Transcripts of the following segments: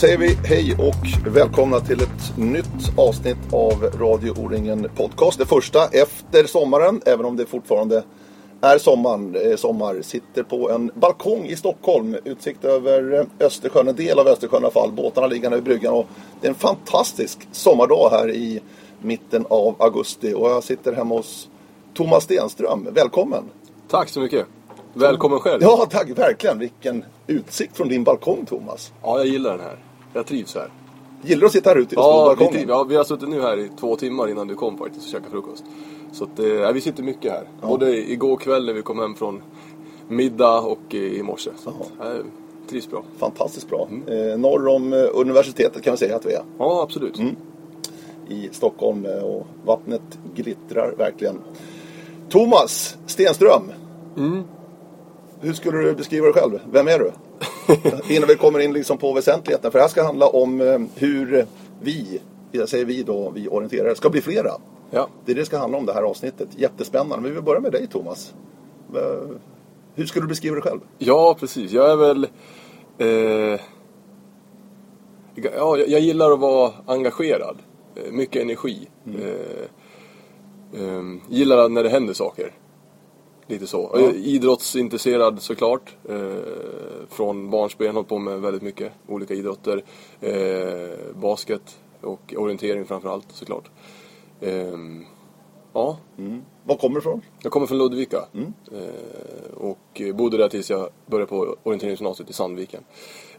Säger vi hej och välkomna till ett nytt avsnitt av Radio O-ringen Podcast. Det första efter sommaren, även om det fortfarande är sommar, sommar. Sitter på en balkong i Stockholm. Utsikt över Östersjön, en del av Östersjön i alla fall. Båtarna ligger vid bryggan och det är en fantastisk sommardag här i mitten av augusti. Och jag sitter hemma hos Thomas Stenström. Välkommen! Tack så mycket! Välkommen själv! Ja, tack! Verkligen! Vilken utsikt från din balkong, Thomas. Ja, jag gillar den här. Jag trivs här. Gillar du att sitta här ute ja, balkongen? Vi, ja, vi har suttit nu här i två timmar innan du kom faktiskt och käkat frukost. Så att, eh, vi sitter mycket här. Ja. Både igår kväll när vi kom hem från middag och eh, i morse. Så att, eh, trivs bra. Fantastiskt bra. Mm. Eh, norr om eh, universitetet kan vi säga att vi är. Ja, absolut. Mm. I Stockholm eh, och vattnet glittrar verkligen. Thomas Stenström. Mm. Hur skulle du beskriva dig själv? Vem är du? Innan vi kommer in liksom på väsentligheten. För det här ska handla om eh, hur vi, jag säger vi då, vi orienterare, ska bli flera. Ja. Det är det det ska handla om det här avsnittet. Jättespännande. Men vi vill börja med dig Thomas. Hur skulle du beskriva dig själv? Ja, precis. Jag är väl... Eh, ja, jag gillar att vara engagerad. Eh, mycket energi. Mm. Eh, eh, gillar när det händer saker. Lite så. Ja. Idrottsintresserad såklart. Eh, från barnsben hållit på med väldigt mycket olika idrotter. Eh, basket och orientering framförallt såklart. Eh, ja. Mm. Var kommer du ifrån? Jag kommer från Ludvika. Mm. Eh, och bodde där tills jag började på orienteringsgymnasiet i Sandviken.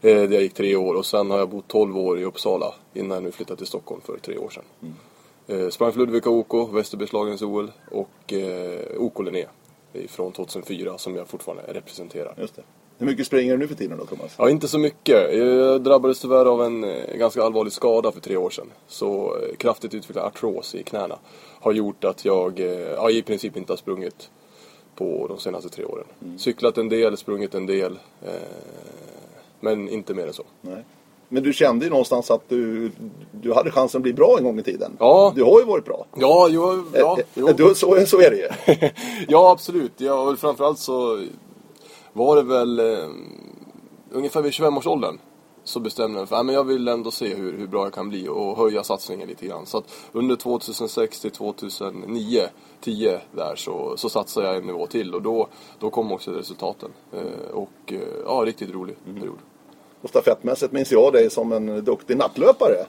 Eh, där jag gick tre år och sen har jag bott 12 år i Uppsala innan jag nu flyttade till Stockholm för tre år sedan. Mm. Eh, sprang för Ludvika OK, Västerbergslagens OL och eh, OK Linné från 2004 som jag fortfarande representerar. Just det. Hur mycket springer du nu för tiden då Thomas? Ja, inte så mycket. Jag drabbades tyvärr av en eh, ganska allvarlig skada för tre år sedan. Så eh, kraftigt utvecklad artros i knäna har gjort att jag eh, ja, i princip inte har sprungit på de senaste tre åren. Mm. Cyklat en del, sprungit en del. Eh, men inte mer än så. Nej. Men du kände ju någonstans att du, du hade chansen att bli bra en gång i tiden. Ja. Du har ju varit bra. Ja, jo, ja, jo. Du, så, så är det ju. ja, absolut. Ja, framförallt så var det väl eh, ungefär vid 25-årsåldern så bestämde jag mig för att jag vill ändå se hur, hur bra jag kan bli och höja satsningen lite grann. Så att under 2006 till 2009, 10 där så, så satsade jag en nivå till och då, då kom också resultaten. Eh, och eh, ja, riktigt rolig mm. period. Och stafettmässigt minns jag dig som en duktig nattlöpare.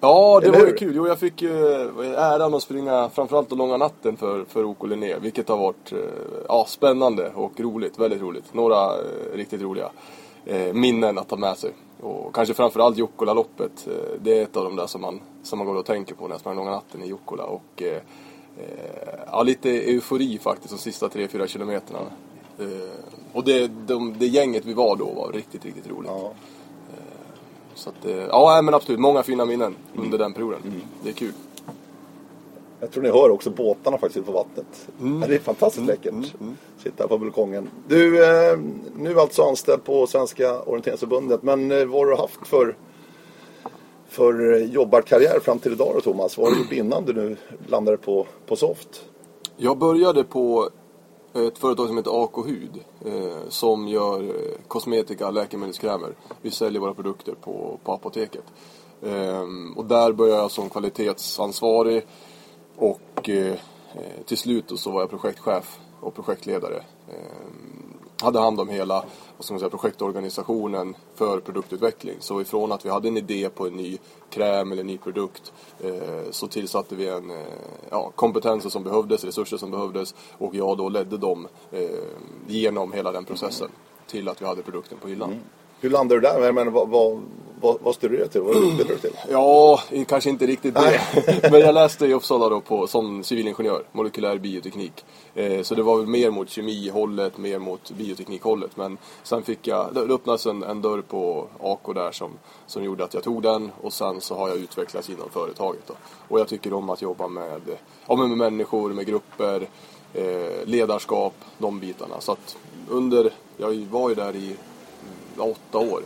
Ja, det Eller var ju kul. Jo, jag fick ju eh, äran att springa framförallt långa natten för, för OK Linné. Vilket har varit eh, ja, spännande och roligt. Väldigt roligt. Några eh, riktigt roliga minnen att ta med sig. Och kanske framförallt Jukkola-loppet. Det är ett av de där som man, som man går och tänker på när jag sprang långa natten i Jukkola. Och eh, ja, lite eufori faktiskt de sista 3-4 kilometerna. Och det, de, det gänget vi var då var riktigt, riktigt roligt. Ja. Så att, eh, ja men absolut, många fina minnen mm. under den perioden. Mm. Det är kul. Jag tror ni hör också båtarna faktiskt på vattnet. Mm. Det är fantastiskt mm. läckert. Mm. mm. Sitta på balkongen. Du, eh, nu alltså anställd på Svenska Orienteringsförbundet. Men eh, vad har du haft för, för jobbarkarriär fram till idag då Thomas? Vad har du gjort innan du nu landade på, på Soft? Jag började på Eh, ett företag som heter AK Hud eh, som gör eh, kosmetika, läkemedelskrämer. Vi säljer våra produkter på, på apoteket. Eh, och där började jag som kvalitetsansvarig och eh, eh, till slut så var jag projektchef och projektledare. Ehm, hade hand om hela vad ska man säga, projektorganisationen för produktutveckling. Så ifrån att vi hade en idé på en ny kräm eller en ny produkt eh, så tillsatte vi en eh, ja, kompetenser som behövdes, resurser som behövdes och jag då ledde dem eh, genom hela den processen till att vi hade produkten på hyllan. Mm. Hur landade du där? Men vad, vad, vad, vad studerade du till? Vad utbildade du till? Ja, kanske inte riktigt det. Men jag läste i Uppsala då på, som civilingenjör, molekylär bioteknik. Eh, så det var väl mer mot kemihållet, mer mot bioteknikhållet. Men sen fick jag, det öppnades en, en dörr på AK där som, som gjorde att jag tog den. Och sen så har jag utvecklats inom företaget. Då. Och jag tycker om att jobba med, ja, med människor, med grupper, eh, ledarskap, de bitarna. Så att under, jag var ju där i åtta år.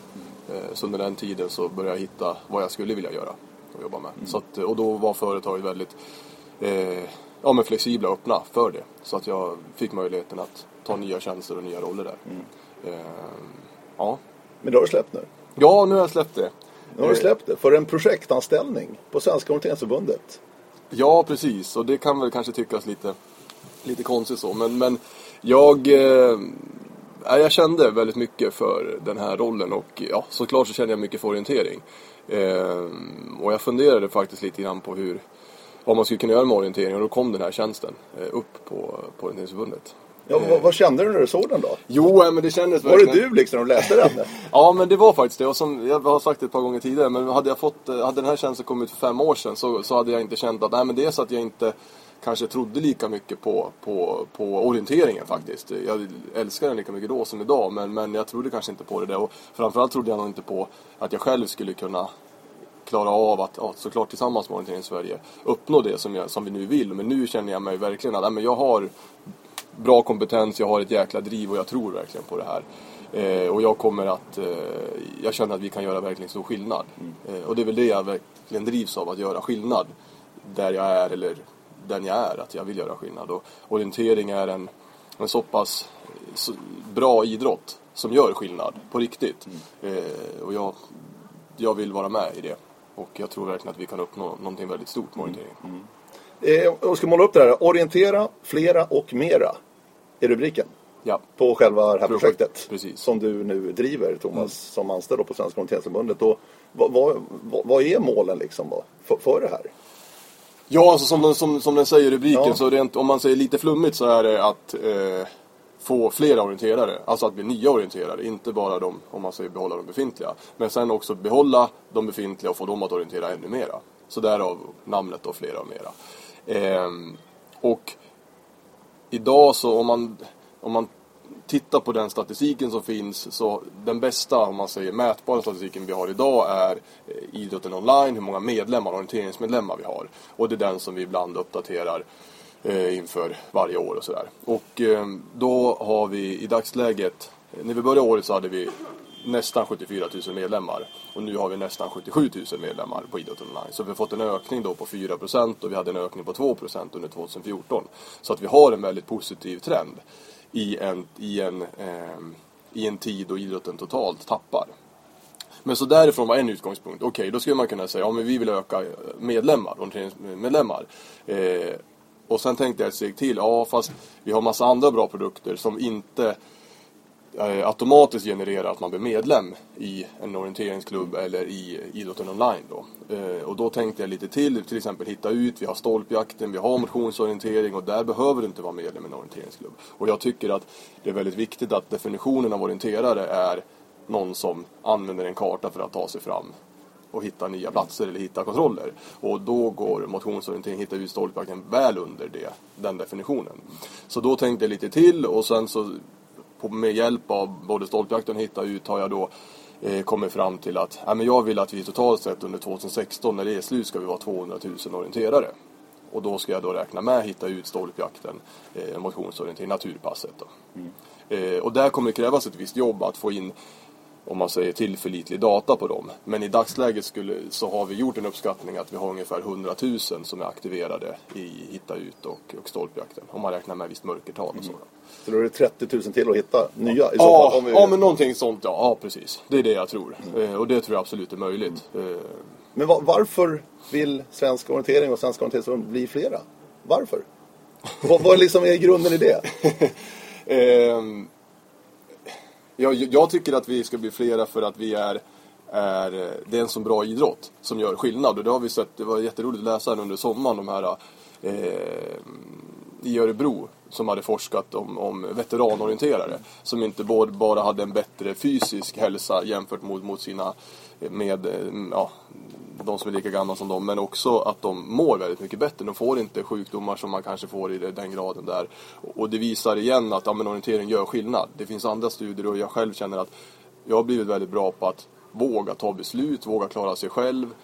Eh, så under den tiden så började jag hitta vad jag skulle vilja göra och jobba med. Mm. Så att, och då var företaget väldigt eh, ja, men flexibla och öppna för det. Så att jag fick möjligheten att ta nya tjänster och nya roller där. Mm. Eh, ja. Men det har du släppt nu? Ja, nu har jag släppt det. Nu har du släppt det. För en projektanställning på Svenska Orienteringsförbundet. Ja, precis. Och det kan väl kanske tyckas lite, lite konstigt så. Men, men jag, eh, jag kände väldigt mycket för den här rollen. Och ja, såklart så kände jag mycket för orientering. Eh, och jag funderade faktiskt lite grann på hur, vad man skulle kunna göra med orientering. Och då kom den här tjänsten eh, upp på, på Orienteringsförbundet. Ja, vad, vad kände du när du såg den då? Jo, men det kändes Var det du liksom du läste den? Ja, men det var faktiskt det. Och som jag har sagt det ett par gånger tidigare, men hade, jag fått, hade den här tjänsten kommit för fem år sedan så, så hade jag inte känt att, nej men det är så att jag inte kanske trodde lika mycket på, på, på orienteringen faktiskt. Jag älskar den lika mycket då som idag, men, men jag trodde kanske inte på det där. Och framförallt trodde jag nog inte på att jag själv skulle kunna klara av att, ja, såklart tillsammans med Orientering Sverige, uppnå det som, jag, som vi nu vill. Men nu känner jag mig verkligen att, men jag har bra kompetens, jag har ett jäkla driv och jag tror verkligen på det här. Eh, och jag kommer att, eh, jag känner att vi kan göra verkligen stor skillnad. Mm. Eh, och det är väl det jag verkligen drivs av, att göra skillnad. Där jag är eller den jag är, att jag vill göra skillnad. Och orientering är en, en så pass bra idrott som gör skillnad på riktigt. Mm. Eh, och jag, jag vill vara med i det. Och jag tror verkligen att vi kan uppnå någonting väldigt stort med orientering. Mm. Eh, jag ska måla upp det här. Orientera, flera och mera är rubriken. Ja. På själva det här Projekt, projektet. precis. Som du nu driver, Thomas, mm. som anställd på Svenska Orienteringsförbundet. Vad, vad, vad, är målen liksom för, för det här? Ja, alltså som, som, som den säger i rubriken, ja. så rent, om man säger lite flummigt så är det att eh, få flera orienterare. Alltså att bli nya orienterare, inte bara de, om man säger behålla de befintliga. Men sen också behålla de befintliga och få dem att orientera ännu mera. Så därav namnet då, flera och mera. Eh, och idag så om man, om man tittar på den statistiken som finns så den bästa, om man säger mätbara statistiken vi har idag är eh, idrotten online, hur många medlemmar, orienteringsmedlemmar vi har. Och det är den som vi ibland uppdaterar eh, inför varje år och sådär. Och eh, då har vi i dagsläget, eh, när vi började året så hade vi nästan 74 000 medlemmar. Och nu har vi nästan 77 000 medlemmar på Idrott Online. Så vi har fått en ökning då på 4% och vi hade en ökning på 2% under 2014. Så att vi har en väldigt positiv trend i en, i en, eh, i en tid då idrotten totalt tappar. Men så därifrån var en utgångspunkt. Okej, okay, då skulle man kunna säga, ja men vi vill öka eh, medlemmar, medlemmar. Eh, och sen tänkte jag ett steg till, ja fast vi har massa andra bra produkter som inte Eh, automatiskt generera att man blir medlem i en orienteringsklubb eller i idrotten online då. Eh, och då tänkte jag lite till, till exempel hitta ut, vi har stolpjakten, vi har motionsorientering och där behöver du inte vara medlem i en orienteringsklubb. Och jag tycker att det är väldigt viktigt att definitionen av orienterare är någon som använder en karta för att ta sig fram och hitta nya platser eller hitta kontroller. Och då går motionsorientering, hitta ut stolpjakten väl under det, den definitionen. Så då tänkte jag lite till och sen så på, med hjälp av både stolpjakten och hitta ut har jag då eh, kommit fram till att ja, men jag vill att vi totalt sett under 2016 när det är slut ska vi vara 200 000 orienterare. Och då ska jag då räkna med hitta ut stolpjakten, eh, motionsorientering, naturpasset. Då. Mm. Eh, och där kommer det krävas ett visst jobb att få in om man säger tillförlitlig data på dem. Men i dagsläget skulle, så har vi gjort en uppskattning att vi har ungefär 100 000 som är aktiverade i Hitta ut och, och stolpjakten. Om man räknar med visst mörkertal och. Mm. Så då är det 30 000 till att hitta nya i så ja, fall? Vi... Ja, men någonting sånt. Ja, ja, precis. Det är det jag tror. Mm. Eh, och det tror jag absolut är möjligt. Mm. Eh. Men var, varför vill Svensk Orientering och Svenska Orienteringsförbundet bli flera? Varför? vad, vad liksom är grunden i det? eh, jag, jag tycker att vi ska bli flera för att vi är är, det är en så bra idrott som gör skillnad. Och det har vi sett, det var jätteroligt att läsa under sommaren de här eh, i Örebro som hade forskat om, om veteranorienterare. Som inte bara hade en bättre fysisk hälsa jämfört mot, mot sina med, eh, ja, de som är lika gamla som dem, men också att de mår väldigt mycket bättre. De får inte sjukdomar som man kanske får i den graden där. Och det visar igen att ja, orientering gör skillnad. Det finns andra studier och jag själv känner att jag har blivit väldigt bra på att våga ta beslut, våga klara sig själv.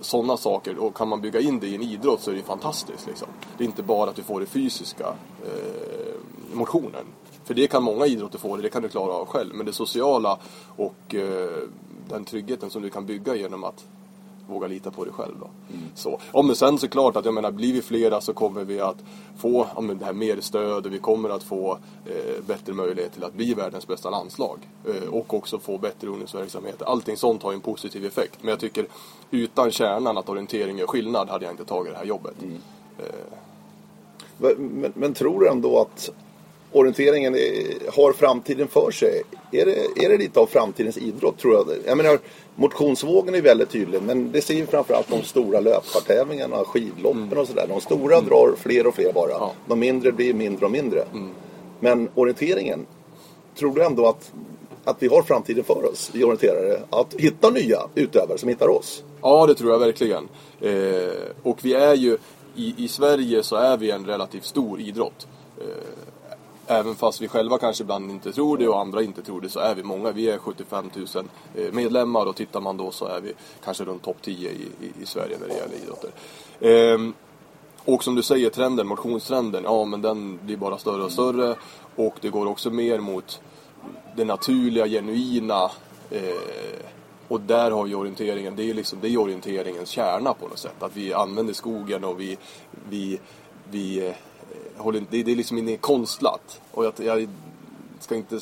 Sådana saker. Och kan man bygga in det i en idrott så är det fantastiskt. Liksom. Det är inte bara att du får det fysiska eh, motionen. För det kan många idrotter få, det kan du klara av själv. Men det sociala och eh, den tryggheten som du kan bygga genom att våga lita på dig själv då. Så, om det sen såklart att jag menar, blir vi flera så kommer vi att få ja, men det här mer stöd och vi kommer att få eh, bättre möjlighet till att bli världens bästa landslag. Eh, och också få bättre ungdomsverksamhet. Allting sånt har ju en positiv effekt. Men jag tycker utan kärnan att orientering gör skillnad hade jag inte tagit det här jobbet. Eh, Men, men tror du ändå att orienteringen har framtiden för sig? Är det, är det lite av framtidens idrott tror jag? Jag menar, motionsvågen är väldigt tydlig men det ser vi framförallt de stora löpartävlingarna, skidloppen och sådär. De stora drar fler och fler bara. Ja. De mindre blir mindre och mindre. Men orienteringen, tror du ändå att, att vi har framtiden för oss, vi orienterare? Att hitta nya utövare som hittar oss? Ja, det tror jag verkligen. Eh, och vi är ju, i, i Sverige så är vi en relativt stor idrott. Även fast vi själva kanske ibland inte tror det och andra inte tror det så är vi många. Vi är 75 000 eh, medlemmar och tittar man då så är vi kanske runt topp 10 i, i, i Sverige när det gäller idrotter. Ehm, och som du säger, trenden, motionstrenden, ja men den blir bara större och större. Och det går också mer mot det naturliga, genuina. Eh, och där har ju orienteringen, det är liksom, det är orienteringens kärna på något sätt. Att vi använder skogen och vi, vi, vi eh, håller inte, det, det är liksom inget konstlat. Och jag, jag ska inte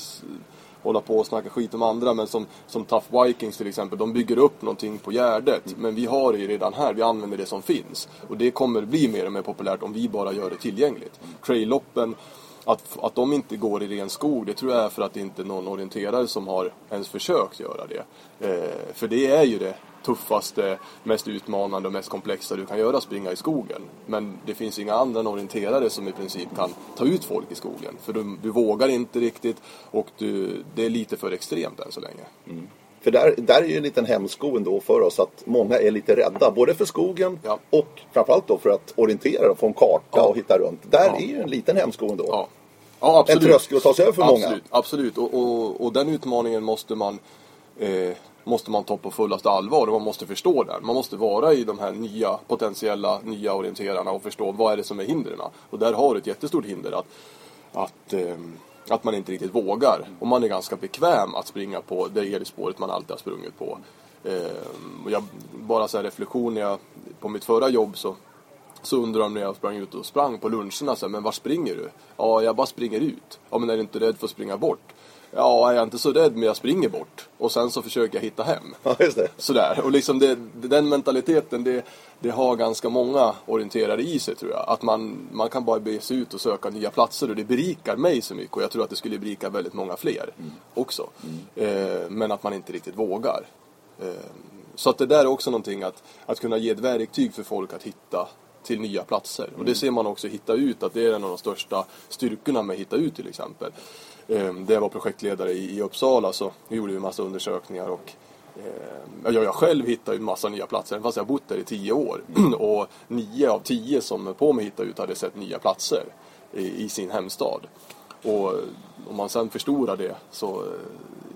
hålla på och snacka skit om andra men som, som Tough Vikings till exempel, de bygger upp någonting på Gärdet. Men vi har det ju redan här, vi använder det som finns. Och det kommer bli mer och mer populärt om vi bara gör det tillgängligt. Trailloppen, att, att de inte går i ren skog, det tror jag är för att det inte är någon orienterare som har ens försökt göra det. Eh, för det är ju det tuffaste, mest utmanande och mest komplexa du kan göra, springa i skogen. Men det finns inga andra än orienterare som i princip kan ta ut folk i skogen. För du, du vågar inte riktigt och du, det är lite för extremt än så länge. För där, där är ju en liten hämsko ändå för oss att många är lite rädda. Både för skogen Ja. och framförallt då för att orientera och få en karta Ja. och hitta runt. Där Ja. är ju en liten hämsko ändå. Ja, ja absolut. En tröskel att ta sig över för många. Absolut, absolut. Och, och, och den utmaningen måste man, eh, måste man ta på fullaste allvar och man måste förstå den. Man måste vara i de här nya potentiella nya orienterarna och förstå vad är det som är hindren. Och där har du ett jättestort hinder att, att, eh, att man inte riktigt vågar. Och man är ganska bekväm att springa på det elspåret man alltid har sprungit på. Eh, och jag, bara så här reflektion, när jag, på mitt förra jobb så så undrar de när jag sprang ut och sprang på luncherna så här, men var springer du? Ja, jag bara springer ut. Ja, men är du inte rädd för att springa bort? Ja, jag är inte så rädd men jag springer bort. Och sen så försöker jag hitta hem. Ja, just det. Sådär. Och liksom det, den mentaliteten, det, det har ganska många orienterare i sig tror jag. Att man, man kan bara bege sig ut och söka nya platser och det berikar mig så mycket. Och jag tror att det skulle berika väldigt många fler också. Eh, men att man inte riktigt vågar. Eh, så att det där är också någonting att, att kunna ge ett verktyg för folk att hitta till nya platser. Och det ser man också Hitta Ut, att det är en av de största styrkorna med Hitta Ut till exempel. Ehm, där jag var projektledare i, Uppsala så gjorde vi en massa undersökningar och ehm, jag, jag själv hittade ju en massa nya platser, fast jag har bott där i tio år. och nio av tio som på mig hittade Ut hade sett nya platser i, sin hemstad. Och om man sen förstorar det så,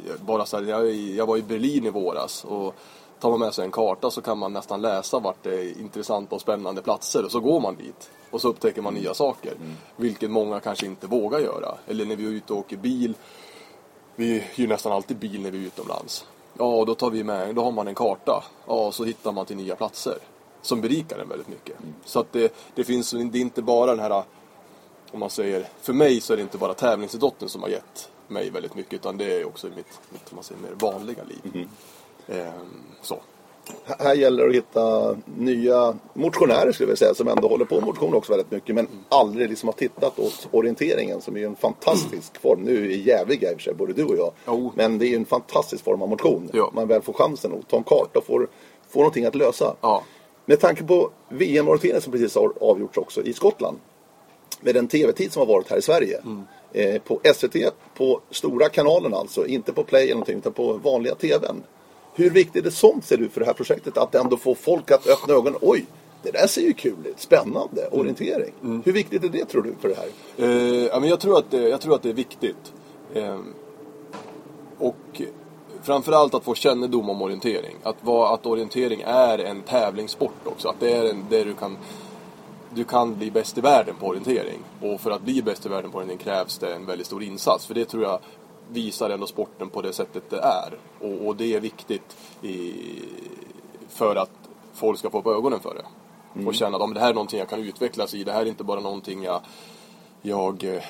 eh, bara så här, jag, jag var i Berlin i våras och tar man med sig en karta så kan man nästan läsa vart det är intressanta och spännande platser och så går man dit. Och så upptäcker man nya saker. Vilket många kanske inte vågar göra. Eller när vi är ute och åker bil. Vi hyr nästan alltid bil när vi är utomlands. Ja, då tar vi med, då har man en karta. Ja, så hittar man till nya platser. Som berikar en väldigt mycket. Så att det, det finns, det är inte bara den här, om man säger, för mig så är det inte bara tävlingsidrotten som har gett mig väldigt mycket. Utan det är också mitt, mitt man säger, mer vanliga liv. Ehm, så. H- Här gäller det att hitta nya motionärer skulle jag säga som ändå håller på med motion också väldigt mycket men aldrig liksom har tittat åt orienteringen som är ju en fantastisk form. Nu är vi jävliga i och för sig, både du och jag. Jo. Men det är ju en fantastisk form av motion. Ja. Man väl får chansen att ta en karta och får, får någonting att lösa. Ja. Med tanke på VM-orienteringen som precis har avgjorts också i Skottland. Med den tv-tid som har varit här i Sverige. Eh, på SVT, på stora kanalen alltså. Inte på Play eller någonting utan på vanliga TVn. Hur viktigt är sånt ser du för det här projektet? Att ändå få folk att öppna ögonen. Oj, det där ser ju kul ut. Spännande. Orientering. Hur viktigt är det tror du för det här? Eh, men jag, tror att det, jag tror att det är viktigt. Eh, och framförallt att få kännedom om orientering. Att, vara, att orientering är en tävlingssport också. Att det är en, där du kan, du kan bli bäst i världen på orientering. Och för att bli bäst i världen på orientering krävs det en väldigt stor insats. För det tror jag visar ändå sporten på det sättet det är. Och, och det är viktigt i, för att folk ska få upp ögonen för det. Mm. Och känna att det här är någonting jag kan utvecklas i. Det här är inte bara någonting jag, jag eh,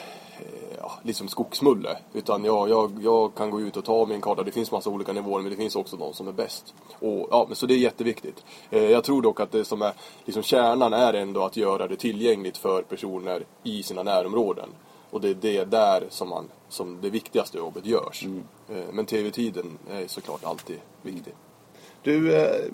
ja, liksom skogsmulle. Utan jag, jag, jag kan gå ut och ta min karta. Det finns massa olika nivåer men det finns också de som är bäst. Och, ja, men så det är jätteviktigt. Eh, jag tror dock att det som är liksom kärnan är ändå att göra det tillgängligt för personer i sina närområden. Och det är det där som, man, som det viktigaste jobbet görs. Eh, men tv-tiden är såklart alltid viktig. Du, eh,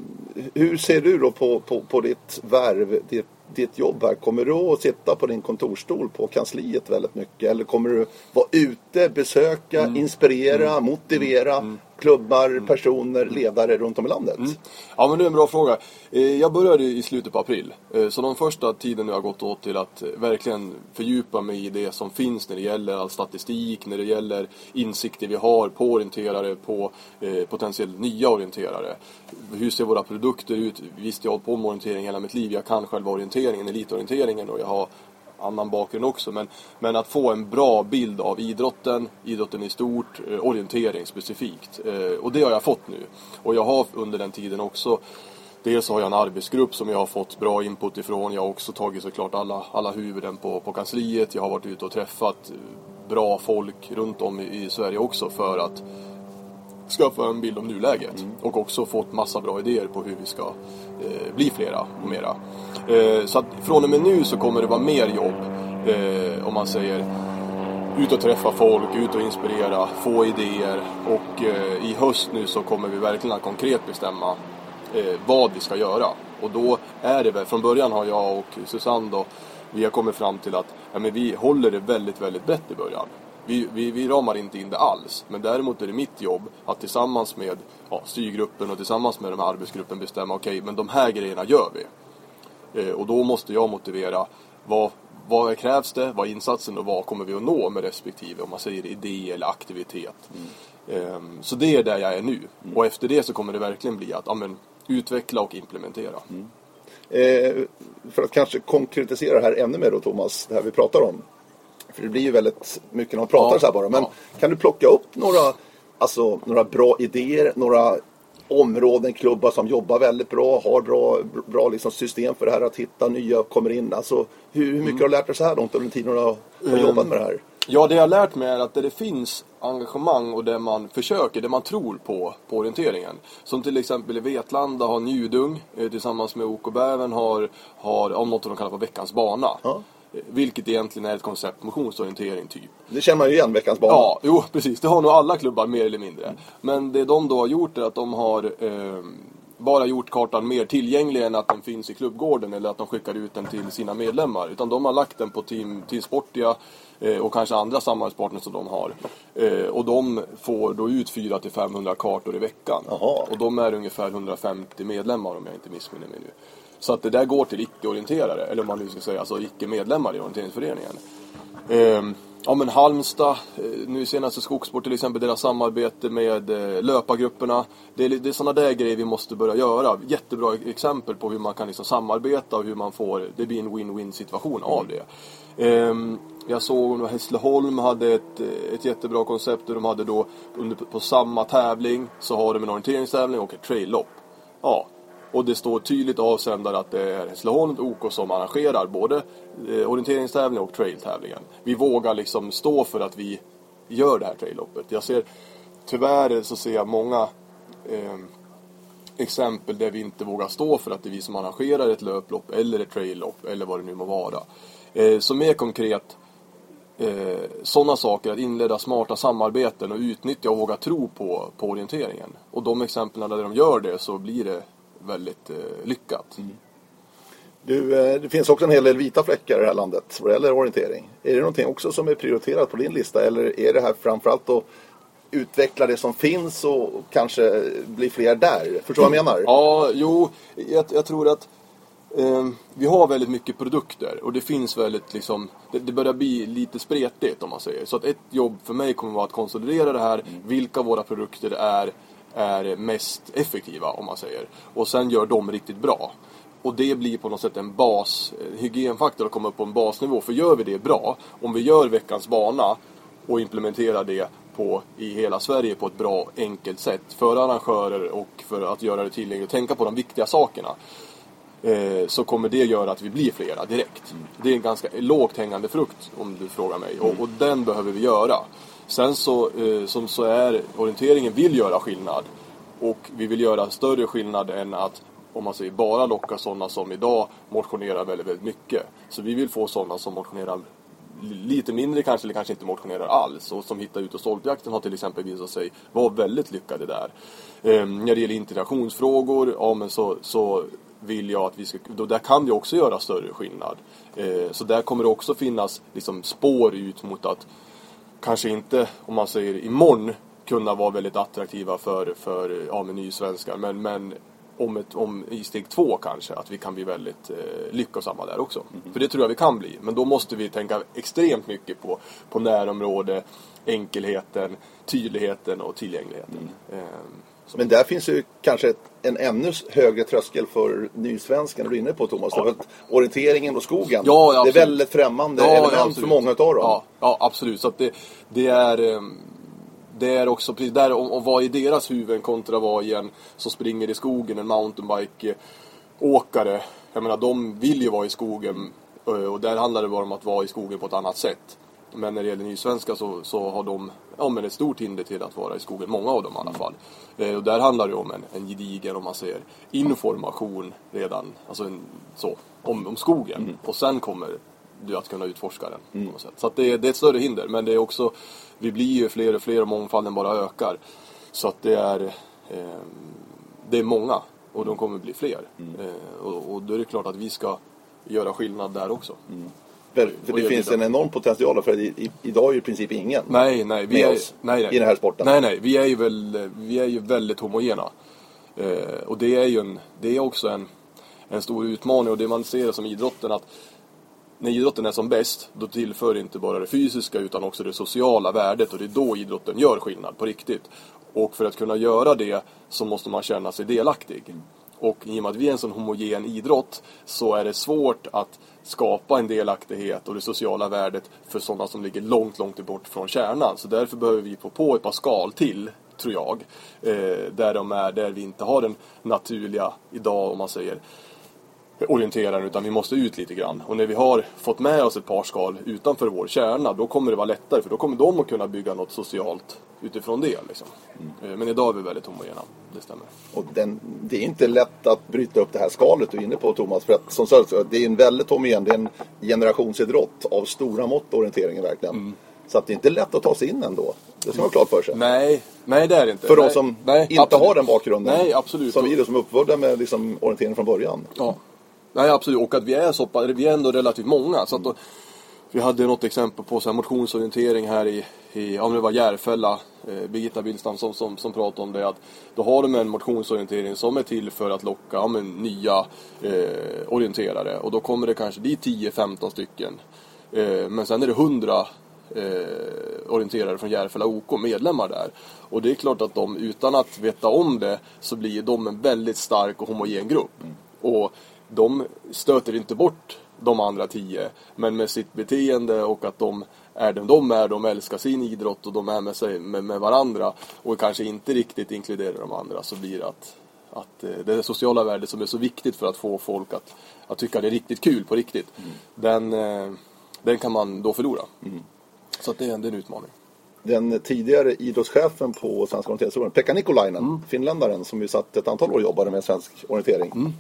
hur ser du då på, på, på ditt värv, ditt, ditt jobb här? Kommer du att sitta på din kontorsstol på kansliet väldigt mycket? Eller kommer du vara ute, besöka, inspirera, motivera klubbar, personer, ledare runt om i landet? Ja men det är en bra fråga. Eh, Jag började i slutet på april. Eh, Så de första tiden nu har gått åt till att eh, verkligen fördjupa mig i det som finns när det gäller all statistik, när det gäller insikter vi har på orienterare, på potentiellt nya orienterare. Hur ser våra produkter ut? Visst, jag har hållit på med orientering hela mitt liv. Jag kan själva orienteringen, elitorienteringen och jag har annan bakgrund också. Men, men att få en bra bild av idrotten, idrotten i stort, eh, orientering specifikt. Eh, och det har jag fått nu. Och jag har under den tiden också Dels har jag en arbetsgrupp som jag har fått bra input ifrån. Jag har också tagit såklart alla, alla huvuden på, på kansliet. Jag har varit ute och träffat eh, bra folk runt om i, i Sverige också för att skaffa en bild om nuläget. Och också fått massa bra idéer på hur vi ska eh, bli flera och mera. Eh, så att från och med nu så kommer det vara mer jobb. Eh, om man säger ut och träffa folk, ut och inspirera, få idéer. Och eh, i höst nu så kommer vi verkligen att konkret bestämma eh, vad vi ska göra. Och då är det väl, från början har jag och Susanne då, vi har kommit fram till att ja, men vi håller det väldigt, väldigt brett i början. Vi, vi, vi ramar inte in det alls. Men däremot är det mitt jobb att tillsammans med ja, styrgruppen och tillsammans med den här arbetsgruppen bestämma okej, men de här grejerna gör vi. Eh, och då måste jag motivera vad, vad krävs det, vad är insatsen och vad kommer vi att nå med respektive, om man säger idé eller aktivitet. Ehm, så det är där jag är nu. Och efter det så kommer det verkligen bli att ja, men, utveckla och implementera. Eh, för att kanske konkretisera det här ännu mer då Thomas, det här vi pratar om. För det blir ju väldigt mycket när man pratar Ja, så här bara. Men ja. kan du plocka upp några, alltså, några bra idéer, några områden, klubbar som jobbar väldigt bra, har bra, bra liksom system för det här att hitta nya, kommer in. Alltså, hur, hur mycket Mm. har du lärt dig så här långt under tiden du har, har jobbat med det här? Ja, det jag har lärt mig är att där det finns engagemang och där man försöker, där man tror på, på orienteringen. Som till exempel i Vetlanda har Njudung eh, tillsammans med OK Bäven har, har om något de kallar för Veckans bana. Ja. Vilket egentligen är ett koncept motionsorientering typ. Det känner man ju igen, veckans bana. Ja, jo precis. Det har nog alla klubbar mer eller mindre. Men det de då har gjort är att de har eh, bara gjort kartan mer tillgänglig än att den finns i klubbgården eller att de skickar ut den till sina medlemmar. Utan de har lagt den på Team, team Sportia eh, och kanske andra samarbetspartners som de har. Eh, och de får då ut 400-500 kartor i veckan. Jaha. Och de är ungefär 150 medlemmar om jag inte missminner mig nu. Så att det där går till icke-orienterare, eller om man nu ska säga alltså icke-medlemmar i orienteringsföreningen. Ehm, ja men Halmstad, eh, nu senaste Skogssport till exempel, deras samarbete med eh, löpargrupperna. Det är, det är sådana där grejer vi måste börja göra. Jättebra e-, exempel på hur man kan liksom samarbeta och hur man får, det blir en win-win situation av det. Ehm, jag såg att Hässleholm hade ett, eh, ett jättebra koncept där de hade då under, på samma tävling så har de en orienteringstävling och ett trail-lopp. Ja, och det står tydligt avsändare att det är Hässleholm OK som arrangerar både eh, orienteringstävlingen och trailtävlingen. Vi vågar liksom stå för att vi gör det här trailloppet. Jag ser, tyvärr så ser jag många eh, exempel där vi inte vågar stå för att det är vi som arrangerar ett löplopp eller ett traillopp eller vad det nu må vara. Eh, så mer konkret eh, sådana saker, att inleda smarta samarbeten och utnyttja och våga tro på, på orienteringen. Och de exemplen där de gör det så blir det väldigt eh, lyckat. Du, eh, det finns också en hel del vita fläckar i det här landet vad det gäller orientering. Är det någonting också som är prioriterat på din lista eller är det här framförallt att utveckla det som finns och kanske bli fler där? Förstår du vad jag menar? Ja, jo, jag, jag tror att eh, vi har väldigt mycket produkter och det finns väldigt liksom, det, det börjar bli lite spretigt om man säger. Så att ett jobb för mig kommer vara att konsolidera det här, vilka av våra produkter är, är mest effektiva om man säger. Och sen gör de riktigt bra. Och det blir på något sätt en bas, eh, hygienfaktor att komma upp på en basnivå. För gör vi det bra, om vi gör veckans bana och implementerar det på i hela Sverige på ett bra, enkelt sätt. För arrangörer och för att göra det tillgängligt och tänka på de viktiga sakerna. Eh, så kommer det göra att vi blir flera direkt. Det är en ganska lågt hängande frukt om du frågar mig. Och, och den behöver vi göra. Sen så, eh, som så är orienteringen vill göra skillnad. Och vi vill göra större skillnad än att om man säger bara locka sådana som idag motionerar väldigt, väldigt mycket. Så vi vill få sådana som motionerar lite mindre kanske, eller kanske inte motionerar alls. Och som Hitta ut och stolpjakten har till exempel visat sig vara väldigt lyckade där. Eh, när det gäller integrationsfrågor, ja men så, så vill jag att vi ska, då där kan vi också göra större skillnad. Eh, så där kommer det också finnas liksom, spår ut mot att kanske inte, om man säger imorgon, kunna vara väldigt attraktiva för, för ja, men nysvenskar. Men, men om, ett, om i steg två kanske, att vi kan bli väldigt eh, lyckosamma där också. Mm. För det tror jag vi kan bli. Men då måste vi tänka extremt mycket på, på närområde, enkelheten, tydligheten och tillgängligheten. Mm. Eh, men där finns ju kanske en ännu högre tröskel för nysvenskan du är inne på Thomas. Ja. orienteringen och skogen, ja, det är väldigt främmande ja, element för många utav dem. Ja, ja absolut. Så det, det, är, ehm, det är också precis där, och, och vad är deras huvuden kontra vad i en som springer i skogen, en mountainbike-åkare. Jag menar, de vill ju vara i skogen och där handlar det bara om att vara i skogen på ett annat sätt. Men när det gäller nysvenska så, så har de ja, men ett stort hinder till att vara i skogen, många av dem i alla fall. Eh, och där handlar det om en, en gedigen, om man säger, information redan, alltså en, så, om, om skogen. Mm. Och sen kommer du att kunna utforska den mm. på något sätt. Så det, det är ett större hinder, men det är också, vi blir ju fler och fler och mångfalden bara ökar. Så att det är, eh, det är många och de kommer bli fler. Mm. Eh, och, och då är det klart att vi ska göra skillnad där också. Mm. För, för det finns en enorm potential för i, i, idag är ju i princip ingen nej, nej, vi med är, oss nej, nej. i den här sporten. Nej, nej, vi är ju, väl, vi är ju väldigt homogena. Eh, och det är ju en, det är också en, en stor utmaning och det man ser som idrotten att när idrotten är som bäst, då tillför inte bara det fysiska utan också det sociala värdet och det är då idrotten gör skillnad på riktigt. Och för att kunna göra det så måste man känna sig delaktig. Och i och med att vi är en sån homogen idrott så är det svårt att skapa en delaktighet och det sociala värdet för sådana som ligger långt, långt bort från kärnan. Så därför behöver vi få på ett par skal till, tror jag. Eh, där de är, där vi inte har den naturliga, idag om man säger, orienteraren utan vi måste ut lite grann. Och när vi har fått med oss ett par skal utanför vår kärna då kommer det vara lättare för då kommer de att kunna bygga något socialt utifrån det. Liksom. Mm. Men idag är vi väldigt homogena, det stämmer. Och den, det är inte lätt att bryta upp det här skalet du är inne på Thomas. För att som sagt, det är en väldigt homogen, det är en generationsidrott av stora mått orienteringen verkligen. Mm. Så att det är inte lätt att ta sig in ändå. Det ska man ha klart för sig. Nej, nej det är det inte. För nej, de som nej, inte absolut. har den bakgrunden. Nej, absolut. Som vi då, som är uppvödda med liksom orientering från början. Ja. Nej, absolut. Och att vi är så pass, vi är ändå relativt många. Så att då, vi hade något exempel på så här motionsorientering här i, i ja, det var Järfälla, eh, Birgitta Billstam som, som, som pratade om det. Att då har de en motionsorientering som är till för att locka ja, men, nya eh, orienterare. Och då kommer det kanske dit 10-15 stycken. Eh, men sen är det 100 eh, orienterare från Järfälla OK, medlemmar där. Och det är klart att de, utan att veta om det, så blir de en väldigt stark och homogen grupp. Mm. Och de stöter inte bort de andra tio. Men med sitt beteende och att de är den de är, de älskar sin idrott och de är med, sig, med, med varandra och kanske inte riktigt inkluderar de andra så blir det att, att eh, det sociala värdet som är så viktigt för att få folk att, att tycka det är riktigt kul på riktigt. Mm. Den, eh, den kan man då förlora. Mm. Så att det, är, det är en utmaning den tidigare idrottschefen på Svenska orienteringsförbundet, Pekka Nikolainen, mm. finländaren som ju satt ett antal år och jobbade med svensk orientering. Mm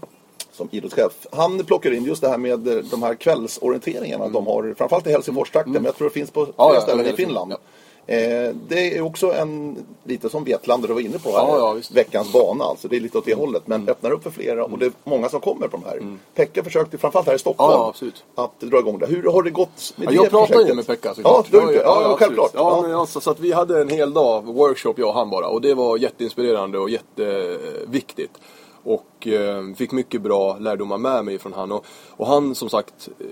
som idrottschef. Han plockar in just det här med de här kvällsorienteringarna mm. de har, framförallt i Helsingforstrakten, mm. men jag tror det finns på flera ja, ställen i Finland. Ja. Eh, det är också en, lite som Vetlanda du var inne på här, ja, veckans bana alltså. Det är lite åt det hållet, men mm. öppnar upp för flera och det är många som kommer på de här. Mm. Pekka försökte, framförallt här i Stockholm, att dra igång det. Hur har det gått med det Jag pratade ju med Pekka såklart. Ja, du, ja, ja, självklart. Ja, men alltså, så att vi hade en hel dag workshop, jag och han bara, och det var jätteinspirerande och jätteviktigt. Och eh, fick mycket bra lärdomar med mig från han. Och, och han som sagt eh,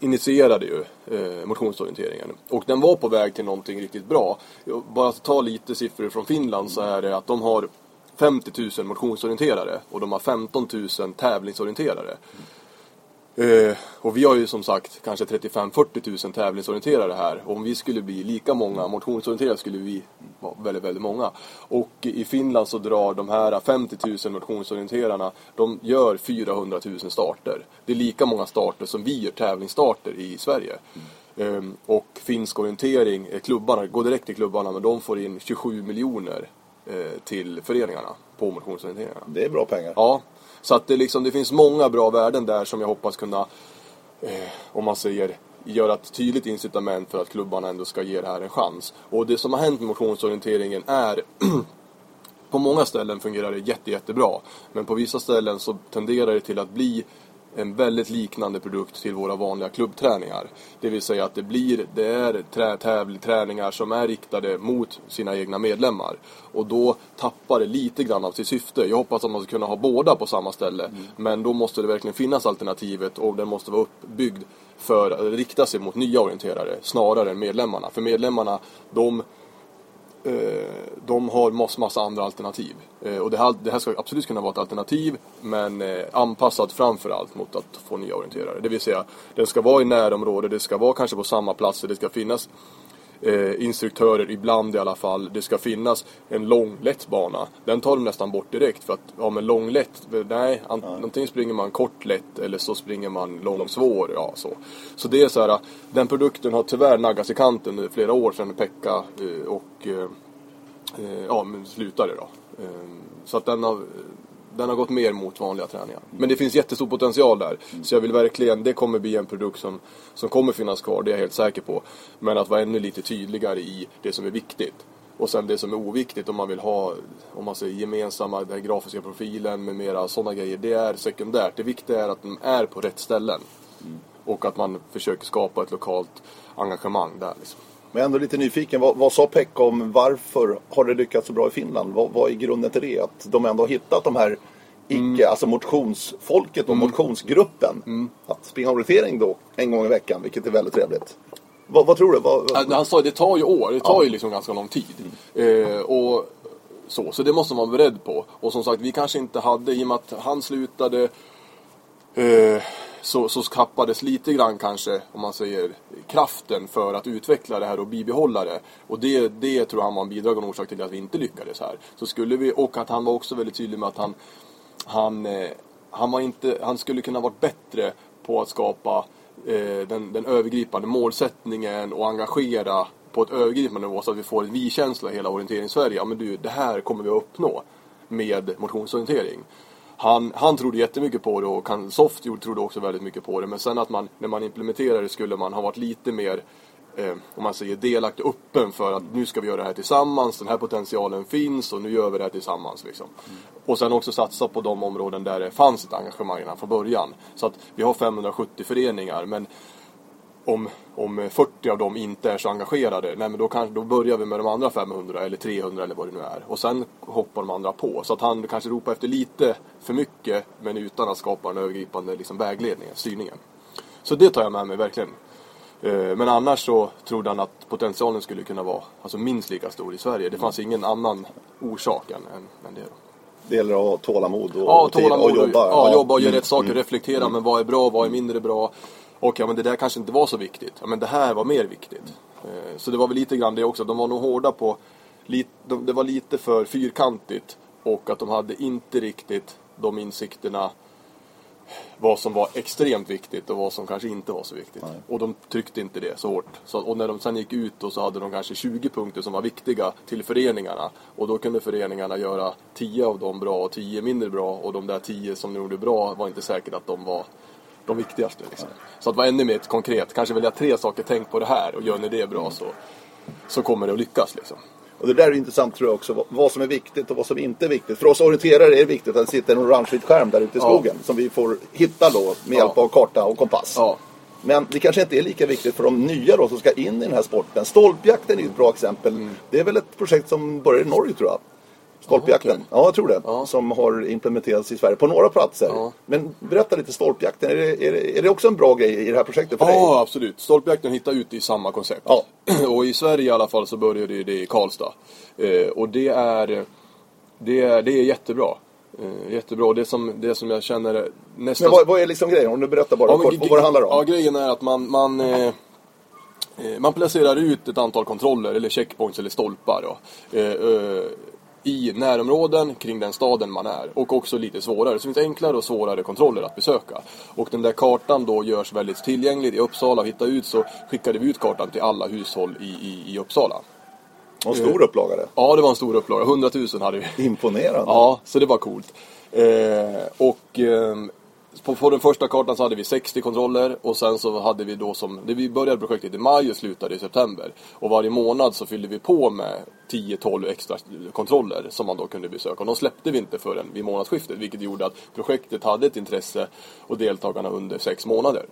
initierade ju eh, motionsorienteringen. Och den var på väg till någonting riktigt bra. Bara att ta lite siffror från Finland så är det att de har 50 000 motionsorienterare och de har 15 000 tävlingsorienterare. Eh, och vi har ju som sagt kanske 35-40 000 tävlingsorienterare här. Och om vi skulle bli lika många motionsorienterare skulle vi vara väldigt, väldigt många. Och i Finland så drar de här 50 000 motionsorienterarna, de gör 400 000 starter. Det är lika många starter som vi gör tävlingsstarter i Sverige. Mm. och finsk orientering, eh, klubbarna, går direkt till klubbarna, men de får in 27 miljoner eh, till föreningarna på motionsorienteringarna. Det är bra pengar. Ja, så att det, liksom, det finns många bra värden där som jag hoppas kunna, eh, om man säger, göra ett tydligt incitament för att klubbarna ändå ska ge det här en chans. Och det som har hänt med motionsorienteringen är på många ställen fungerar det jätte, jättebra. Men på vissa ställen så tenderar det till att bli en väldigt liknande produkt till våra vanliga klubbträningar. Det vill säga att det blir, det är trä, tävling, träningar som är riktade mot sina egna medlemmar. Och då tappar det lite grann av sitt syfte. Jag hoppas att man ska kunna ha båda på samma ställe. Mm. Men då måste det verkligen finnas alternativet och den måste vara uppbyggd för att rikta sig mot nya orienterare snarare än medlemmarna. För medlemmarna, de Eh, de har massa, massa andra alternativ. Eh, och det här, det här ska absolut kunna vara ett alternativ men eh, anpassat framförallt mot att få nya orienterare. Det vill säga, den ska vara i närområdet, det ska vara kanske på samma platser, det ska finnas eh, instruktörer ibland i alla fall. Det ska finnas en lång lätt bana. Den tar de nästan bort direkt för att, ja men lång lätt, nej, an, ja. antingen springer man kort lätt eller så springer man lång svår, ja så. Så det är så här, den produkten har tyvärr naggats i kanten nu flera år sedan Pekka eh, och eh, eh, ja, men slutade då. Eh, så att den har den har gått mer mot vanliga träningar. Men det finns jättestor potential där. Så jag vill verkligen, det kommer bli en produkt som, som kommer finnas kvar, det är jag helt säker på. Men att vara ännu lite tydligare i det som är viktigt. Och sen det som är oviktigt om man vill ha, om man säger gemensamma, den grafiska profilen med mera sådana grejer, det är sekundärt. Det viktiga är att de är på rätt ställen. Mm. Och att man försöker skapa ett lokalt engagemang där liksom. Men jag är ändå lite nyfiken, vad, vad sa Pekka om varför har det lyckats så bra i Finland? Vad, vad är grunden till det? Att de ändå har hittat de här icke, mm. alltså motionsfolket och mm. motionsgruppen. Mm. Att springa orientering då en gång i veckan, vilket är väldigt trevligt. Vad, vad tror du? Vad. Han sa att det tar ju år, det tar ja. ju liksom ganska lång tid. Mm. Eh, och så, så det måste man vara beredd på. Och som sagt, vi kanske inte hade, i och med att han slutade eh, så, så skappades lite grann kanske, om man säger, kraften för att utveckla det här och bibehålla det. Och det, det tror han var en bidragande orsak till att vi inte lyckades här. Så skulle vi, och att han var också väldigt tydlig med att han, han, eh, han, var inte, han skulle kunna varit bättre på att skapa eh, den, den övergripande målsättningen och engagera på ett övergripande nivå så att vi får en vi-känsla i hela orienteringssverige. Ja men du, det här kommer vi att uppnå med motionsorientering han, han trodde jättemycket på det och kan, Soft trodde också väldigt mycket på det. Men sen att man, när man implementerade det skulle man ha varit lite mer eh, om man säger delaktig öppen för att nu ska vi göra det här tillsammans, den här potentialen finns och nu gör vi det här tillsammans. Liksom. Mm. Och sen också satsa på de områden där det fanns ett engagemang från början. Så att vi har 570 föreningar men om, om 40 av dem inte är så engagerade, nej men då, kan, då börjar vi med de andra 500 eller 300 eller vad det nu är. Och sen hoppar de andra på. Så att han kanske ropar efter lite för mycket men utan att skapa en övergripande liksom, vägledning, styrningen. Så det tar jag med mig verkligen. Eh, men annars så trodde han att potentialen skulle kunna vara alltså minst lika stor i Sverige. Det fanns ingen annan orsak än, än det. Då. Det gäller att ha tålamod och, ja, tålamod och, och jobba. Ja, jobba och göra rätt saker, mm. reflektera. Mm. Men vad är bra, vad är mindre bra? Och ja men det där kanske inte var så viktigt. Ja men det här var mer viktigt. Eh, så det var väl lite grann det också. De var nog hårda på, det var lite för fyrkantigt och att de hade inte riktigt de insikterna vad som var extremt viktigt och vad som kanske inte var så viktigt. Nej. Och de tryckte inte det så hårt. Så, och när de sen gick ut och så hade de kanske 20 punkter som var viktiga till föreningarna. Och då kunde föreningarna göra 10 av dem bra och 10 mindre bra. Och de där 10 som de gjorde bra var inte säkert att de var de viktigaste. Liksom. Så att vara ännu mer konkret, kanske välja tre saker, tänk på det här och gör ni det bra så, så kommer det att lyckas. Liksom. Och det där är intressant tror jag också, vad som är viktigt och vad som inte är viktigt. För oss orienterare är det viktigt att det sitter en orange skärm där ute i skogen ja. som vi får hitta då med hjälp av karta och kompass. Ja. Men det kanske inte är lika viktigt för de nya då som ska in i den här sporten. Stolpjakten är ett bra exempel. Mm. Det är väl ett projekt som börjar i Norge tror jag. Stolpjakten? Ja, jag tror det. Ja. Som har implementerats i Sverige på några platser. Ja. Men berätta lite stolpjakten. Är det, är, det, är det också en bra grej i det här projektet för ja, dig? Ja, absolut. Stolpjakten hittar ut i samma koncept. Ja. Och i Sverige i alla fall så började det i Karlstad. Eh, och det är, det är, det är jättebra. Eh, jättebra. Det som, det som jag känner nästan... Men vad, vad är liksom grejen? Om du berättar bara kort vad det handlar om. Ja, grejen är att man, man, eh, eh, man placerar ut ett antal kontroller, eller checkpoints eller stolpar då, eh, eh, i närområden kring den staden man är. Och också lite svårare. Så det finns enklare och svårare kontroller att besöka. Och den där kartan då görs väldigt tillgänglig. I Uppsala, hitta ut, så skickade vi ut kartan till alla hushåll i, i, i Uppsala. Och en stor upplaga det. Ja, det var en stor upplaga. 100 000 hade vi. Imponerande. Ja, så det var coolt. Eh, och ehm, på, på den första kartan så hade vi 60 kontroller och sen så hade vi då som, det, vi började projektet i maj och slutade i september. Och varje månad så fyllde vi på med 10-12 extra kontroller som man då kunde besöka. Och de släppte vi inte förrän vid månadsskiftet vilket gjorde att projektet hade ett intresse och deltagarna under sex månader.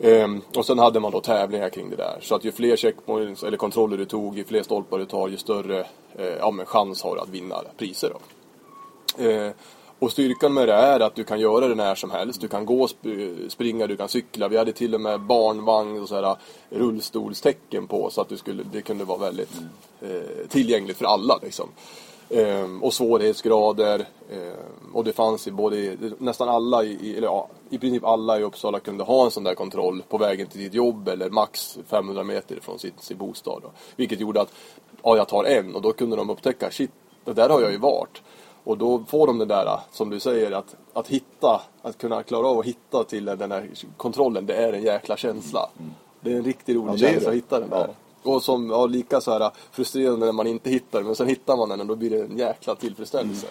Ehm, och sen hade man då tävlingar kring det där. Så att ju fler checkpoints eller kontroller du tog, ju fler stolpar du tar, ju större eh, ja, men chans har du att vinna priser. Då. Eh, och styrkan med det är att du kan göra det när som helst. Du kan gå, sp- springa, du kan cykla. Vi hade till och med barnvagn och sådär eh, rullstolstecken på så att du skulle, det kunde vara väldigt eh, tillgängligt för alla. Liksom. Ehm, och svårighetsgrader. Ehm, och det fanns i både, nästan alla, i, i- eller ja, i princip alla i Uppsala kunde ha en sån där kontroll på vägen till ditt jobb eller max 500 meter från sin, sin bostad. Då. Vilket gjorde att, ja jag tar en och då kunde de upptäcka, shit, det där har jag ju varit. Och då får de det där, som du säger, att, att hitta, att kunna klara av att hitta till den här kontrollen, det är en jäkla känsla. Det är en riktigt rolig Ja, känsla att hitta den där. Och som, ja, lika så här frustrerande när man inte hittar men sen hittar man den och då blir det en jäkla tillfredsställelse.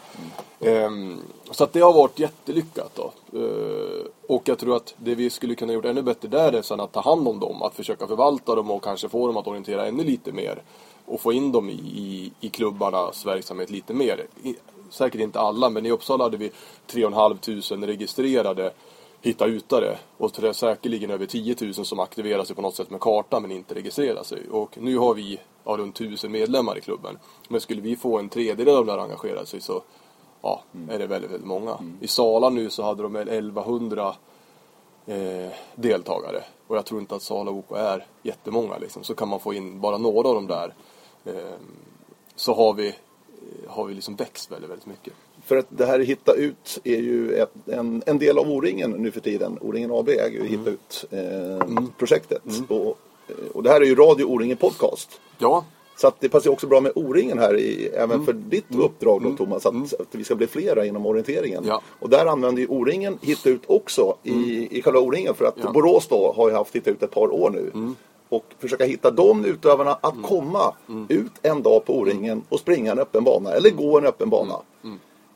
Ehm, så att det har varit jättelyckat då. Ehm, och jag tror att det vi skulle kunna gjort ännu bättre där är sen att ta hand om dem, att försöka förvalta dem och kanske få dem att orientera ännu lite mer. Och få in dem i, i, i klubbarnas verksamhet lite mer. I, säkert inte alla, men i Uppsala hade vi 3 500 registrerade hitta utare och det är säkerligen över 10 000 som aktiverar sig på något sätt med kartan men inte registrerar sig. Och nu har vi ja, runt 1000 medlemmar i klubben. Men skulle vi få en tredjedel av dem att engagera sig så ja, är det väldigt, väldigt många. I Sala nu så hade de väl 1100 eh, deltagare. Och jag tror inte att Sala OK är jättemånga liksom. Så kan man få in bara några av dem där. Eh, så har vi, har vi liksom växt väldigt, väldigt mycket. För att det här Hitta Ut är ju ett, en, en del av O-ringen nu för tiden. O-ringen AB äger ju Hitta Ut-projektet. Och, eh, och det här är ju Radio O-ringen Podcast. Ja, Så att det passar också bra med O-ringen här i, även för ditt uppdrag då Thomas. Att, att vi ska bli flera inom orienteringen. Ja. Och där använder ju O-ringen Hitta Ut också i, i själva O-ringen. För att Ja. Borås då har ju haft Hitta Ut ett par år nu. Och försöka hitta de utövarna att komma ut en dag på O-ringen och springa en öppen bana. Eller gå en öppen bana.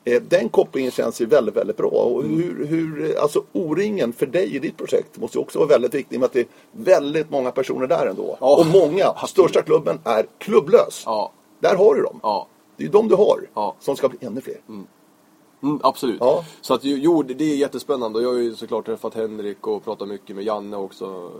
Eh, Den kopplingen känns ju väldigt, väldigt bra. Och hur, hur, alltså O-ringen för dig i ditt projekt måste ju också vara väldigt viktig med att det är väldigt många personer där ändå. Ja. Och många, största klubben är klubblös. ja, Där har du dem. ja. Det är ju de du har Ja. som ska bli ännu fler. Mm, absolut. Ja. Så att, jo, det det är jättespännande. Och Jag har ju såklart träffat Henrik och pratat mycket med Janne också.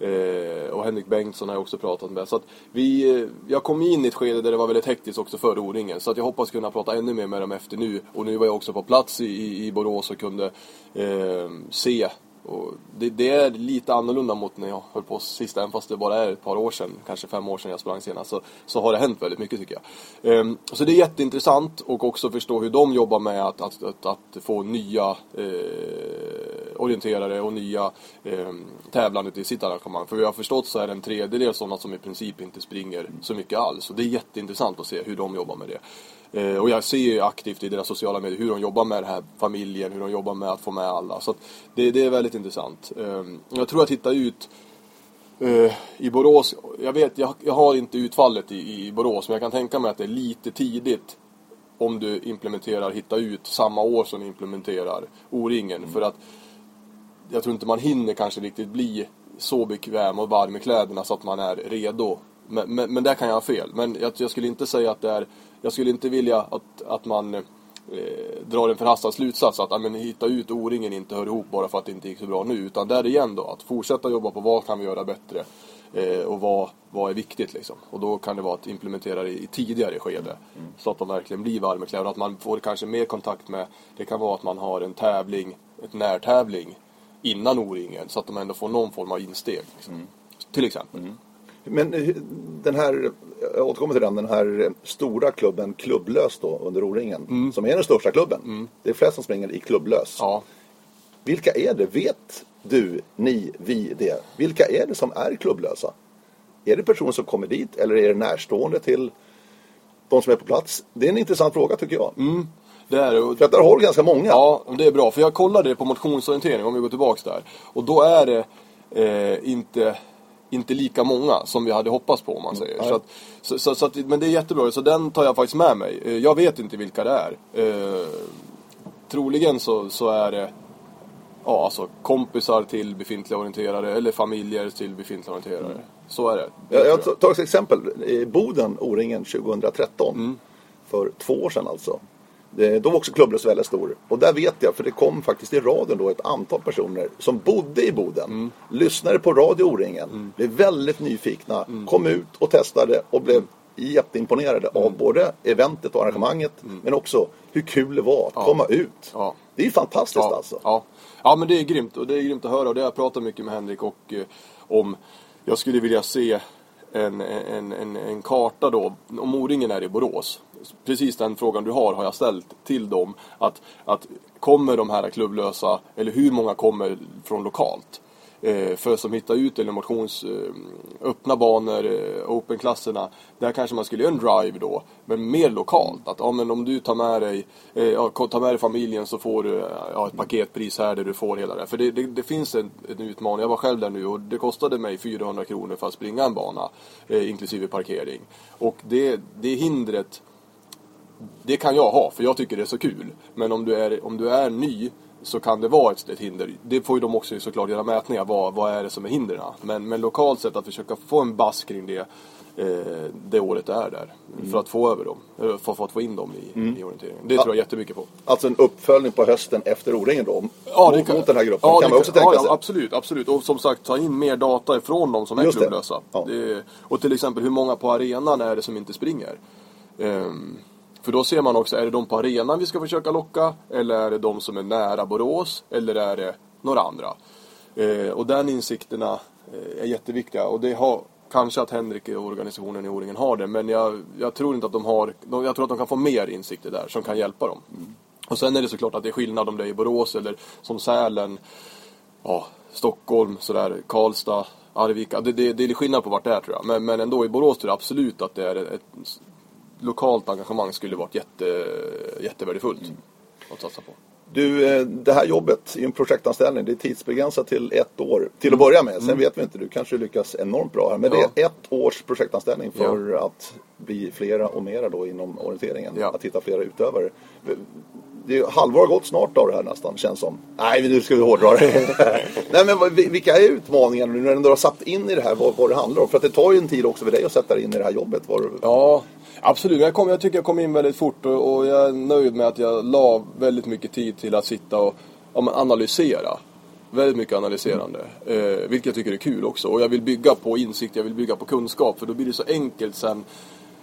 Eh, och Henrik Bengtsson har jag också pratat med. Så att vi, eh, jag kom in i ett skede där det var väldigt hektiskt också före O-ringen. Så att jag hoppas kunna prata ännu mer med dem efter nu. Och nu var jag också på plats i, i, i Borås och kunde eh, se. Och det, det är lite annorlunda mot när jag höll på sist, även fast det bara är ett par år sedan, kanske fem år sedan jag sprang senast, så, så har det hänt väldigt mycket tycker jag. Ehm, så det är jätteintressant och också förstå hur de jobbar med att, att, att, att få nya eh, orienterare och nya eh, tävlande till sitt arrangemang. För vi har förstått så är det en tredjedel sådana som i princip inte springer så mycket alls. Och det är jätteintressant att se hur de jobbar med det. Eh, och jag ser ju aktivt i deras sociala medier hur de jobbar med den här familjen, hur de jobbar med att få med alla. Så det, det är väldigt intressant. Eh, jag tror att hitta ut eh, i Borås, jag vet, jag, jag har inte utfallet i, i Borås, men jag kan tänka mig att det är lite tidigt om du implementerar Hitta ut samma år som du implementerar O-ringen. För att jag tror inte man hinner kanske riktigt bli så bekväm och varm i kläderna så att man är redo. Men, men, men där kan jag ha fel. Men jag, jag skulle inte säga att det är, jag skulle inte vilja att, att man eh, drar en förhastad slutsats att ja, men, hitta ut O-ringen inte hör ihop bara för att det inte gick så bra nu. Utan där igen då, att fortsätta jobba på vad kan vi göra bättre eh, och vad, vad är viktigt liksom. Och då kan det vara att implementera det i tidigare skede. Så att de verkligen blir varma kläderna. Att man får kanske mer kontakt med, det kan vara att man har en tävling, ett närtävling innan O-ringen så att de ändå får någon form av insteg. Liksom. Till exempel. Men eh, den här, jag återkommer till den, den här stora klubben Klubblös då under O-ringen. Som är den största klubben. Det är flest som springer i Klubblös. Ja. Vilka är det? Vet du, ni, vi det? Vilka är det som är klubblösa? Är det personer som kommer dit eller är det närstående till de som är på plats? Det är en intressant fråga tycker jag. Det är det. För att där har du ganska många. Ja, det är bra. För jag kollade det på motionsorientering, om vi går tillbaks där. Och då är det eh, inte, inte lika många som vi hade hoppats på, om man säger. Så att, så, så, så att, men det är jättebra, så den tar jag faktiskt med mig. Eh, jag vet inte vilka det är. Eh, troligen så, så är det ja, alltså, kompisar till befintliga orienterare eller familjer till befintliga orienterare. Så är det. det Jag, tar ett exempel. I Boden, O-ringen 2013. Mm. För två år sedan alltså. Det, då var också klubblös väldigt stor. Och där vet jag, för det kom faktiskt i radion då ett antal personer som bodde i Boden. Mm. Lyssnade på Radio O-ringen. Blev väldigt nyfikna. Mm. Kom ut och testade och blev jätteimponerade av både eventet och arrangemanget. Men också hur kul det var att komma ut. Mm. Ja. Det är ju fantastiskt ja, alltså. Ja. ja, men det är grymt och det är grymt att höra och det har jag pratat mycket med Henrik och eh, om. Jag skulle vilja se en, en, en, en karta då, om O-ringen är i Borås. Precis den frågan du har har jag ställt till dem. Att, att kommer de här klubblösa, eller hur många kommer från lokalt? Eh, för som hittar ut eller motions, eh, öppna banor, openklasserna, open-klasserna. Där kanske man skulle göra en drive då, men mer lokalt. Att ja, men om du tar med dig, ja, tar med dig familjen så får du ja, ett paketpris här där du får hela det. För det, det, det finns en, en utmaning, jag var själv där nu och det kostade mig 400 kronor för att springa en bana, eh, inklusive parkering. Och det, det hindret det kan jag ha, för jag tycker det är så kul. Men om du är, om du är ny så kan det vara ett, ett hinder. Det får ju de också såklart göra mätningar. Vad, vad är det som är hindren? Men, men lokalt sett att försöka få en bass kring det eh, det året det är där. För att få över dem. eh, För, för att få in dem i, i orienteringen. Det tror jag jättemycket på. Alltså en uppföljning på hösten efter O-ringen då. Ja, det mot, mot den här gruppen ja, kan det man också tänka ja, sig. Ja, absolut, absolut. Och som sagt, ta in mer data ifrån de som är Just det. klubblösa. Ja. Det, och till exempel, hur många på arenan är det som inte springer? Ehm, för då ser man också, är det de på arenan vi ska försöka locka? Eller är det de som är nära Borås? Eller är det några andra? Eh, och den insikterna eh, är jätteviktiga. Och det har kanske att Henrik och organisationen i O-ringen har det. Men jag, jag tror inte att de har, de, jag tror att de kan få mer insikter där som kan hjälpa dem. Och sen är det såklart att det är skillnad om det är i Borås eller som Sälen ja, Stockholm, sådär, Karlstad, Arvika. Det, det, det är skillnad på vart det är tror jag. Men, men ändå i Borås tror jag absolut att det är ett lokalt engagemang skulle varit jätte, jättevärdefullt att satsa på. Du, eh, det här jobbet är en projektanställning. Det är tidsbegränsat till ett år. Till att börja med. Sen vet vi inte, du kanske lyckas enormt bra här. Men Mm. Ja. det är ett års projektanställning för att bli flera och mera då inom orienteringen. Ja. Att hitta flera utövare. Det är halvår har gått snart av det här nästan, känns som. Nej, nu ska vi hårdra det. Nej, men vilka är utmaningarna nu när du har satt in i det här, vad, vad det handlar om? För att det tar ju en tid också för dig att sätta dig in i det här jobbet. Du- Ja, absolut. Jag, kom, jag tycker jag kom in väldigt fort och, och jag är nöjd med att jag la väldigt mycket tid till att sitta och ja, men analysera. Väldigt mycket analyserande. Eh, vilket jag tycker är kul också. Och jag vill bygga på insikt, jag vill bygga på kunskap. För då blir det så enkelt sen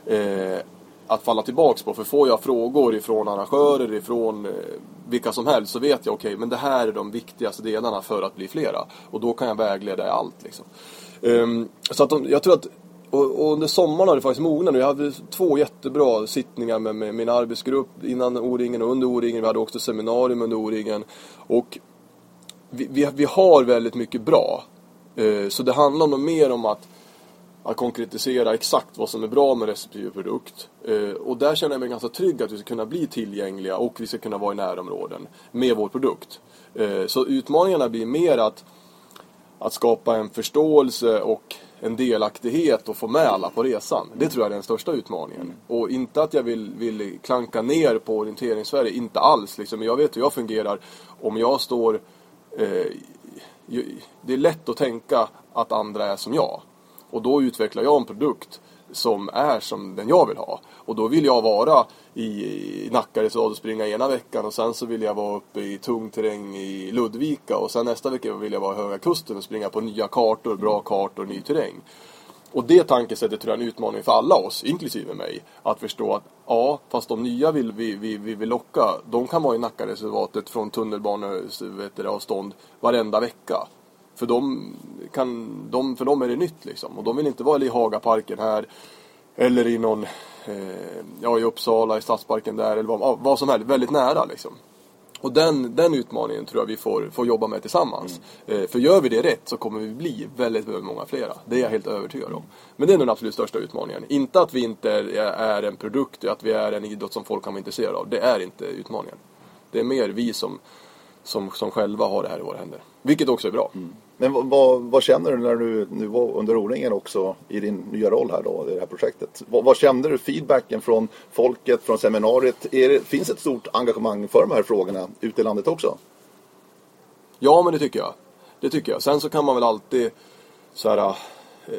eh, att falla tillbaks på. För får jag frågor ifrån arrangörer, ifrån eh, vilka som helst så vet jag okej, men det här är de viktigaste delarna för att bli flera. Och då kan jag vägleda i allt. Liksom. Ehm, så att de, jag tror att och, och under sommaren har det faktiskt mognat nu. Jag hade två jättebra sittningar med, med min arbetsgrupp innan O-ringen och under O-ringen. Vi hade också seminarium under O-ringen. Och vi, vi, vi har väldigt mycket bra. Eh, så det handlar nog mer om att, att konkretisera exakt vad som är bra med respektive produkt. Eh, och där känner jag mig ganska trygg att vi ska kunna bli tillgängliga och vi ska kunna vara i närområden med vår produkt. Eh, så utmaningarna blir mer att att skapa en förståelse och en delaktighet och få med alla på resan. Det tror jag är den största utmaningen. Och inte att jag vill, vill klanka ner på orienteringssverige, inte alls. Liksom. Jag vet hur jag fungerar. Om jag står... Eh, det är lätt att tänka att andra är som jag. Och då utvecklar jag en produkt som är som den jag vill ha. Och då vill jag vara i, i och springa ena veckan och sen så vill jag vara uppe i tung terräng i Ludvika och sen nästa vecka vill jag vara i Höga Kusten och springa på nya kartor, bra kartor, ny terräng. Och det tankesättet tror jag är en utmaning för alla oss, inklusive mig. Att förstå att ja, fast de nya vill vi, vi, vi vill locka, de kan vara i Nackareservatet från tunnelbaneavstånd varenda vecka. För de, kan, de, för dem är det nytt liksom. Och de vill inte vara i Hagaparken här. Eller i någon, eh, ja i Uppsala, i Stadsparken där. Eller vad, vad som helst. Väldigt nära liksom. Och den, den utmaningen tror jag vi får, får jobba med tillsammans. Mm. Eh, för gör vi det rätt så kommer vi bli väldigt, väldigt många flera. Det är jag helt övertygad om. Men det är den absolut största utmaningen. Inte att vi inte är, är en produkt, att vi är en idrott som folk kan vara intresserade av. Det är inte utmaningen. Det är mer vi som, som, som själva har det här i våra händer. Vilket också är bra. Mm. Men vad, vad, känner du när du nu var under O-ringen också i din nya roll här då i det här projektet? Vad, vad kände du feedbacken från folket, från seminariet? Det, finns ett stort engagemang för de här frågorna ute i landet också? Ja, men det tycker jag. Det tycker jag. Sen så kan man väl alltid så här, eh,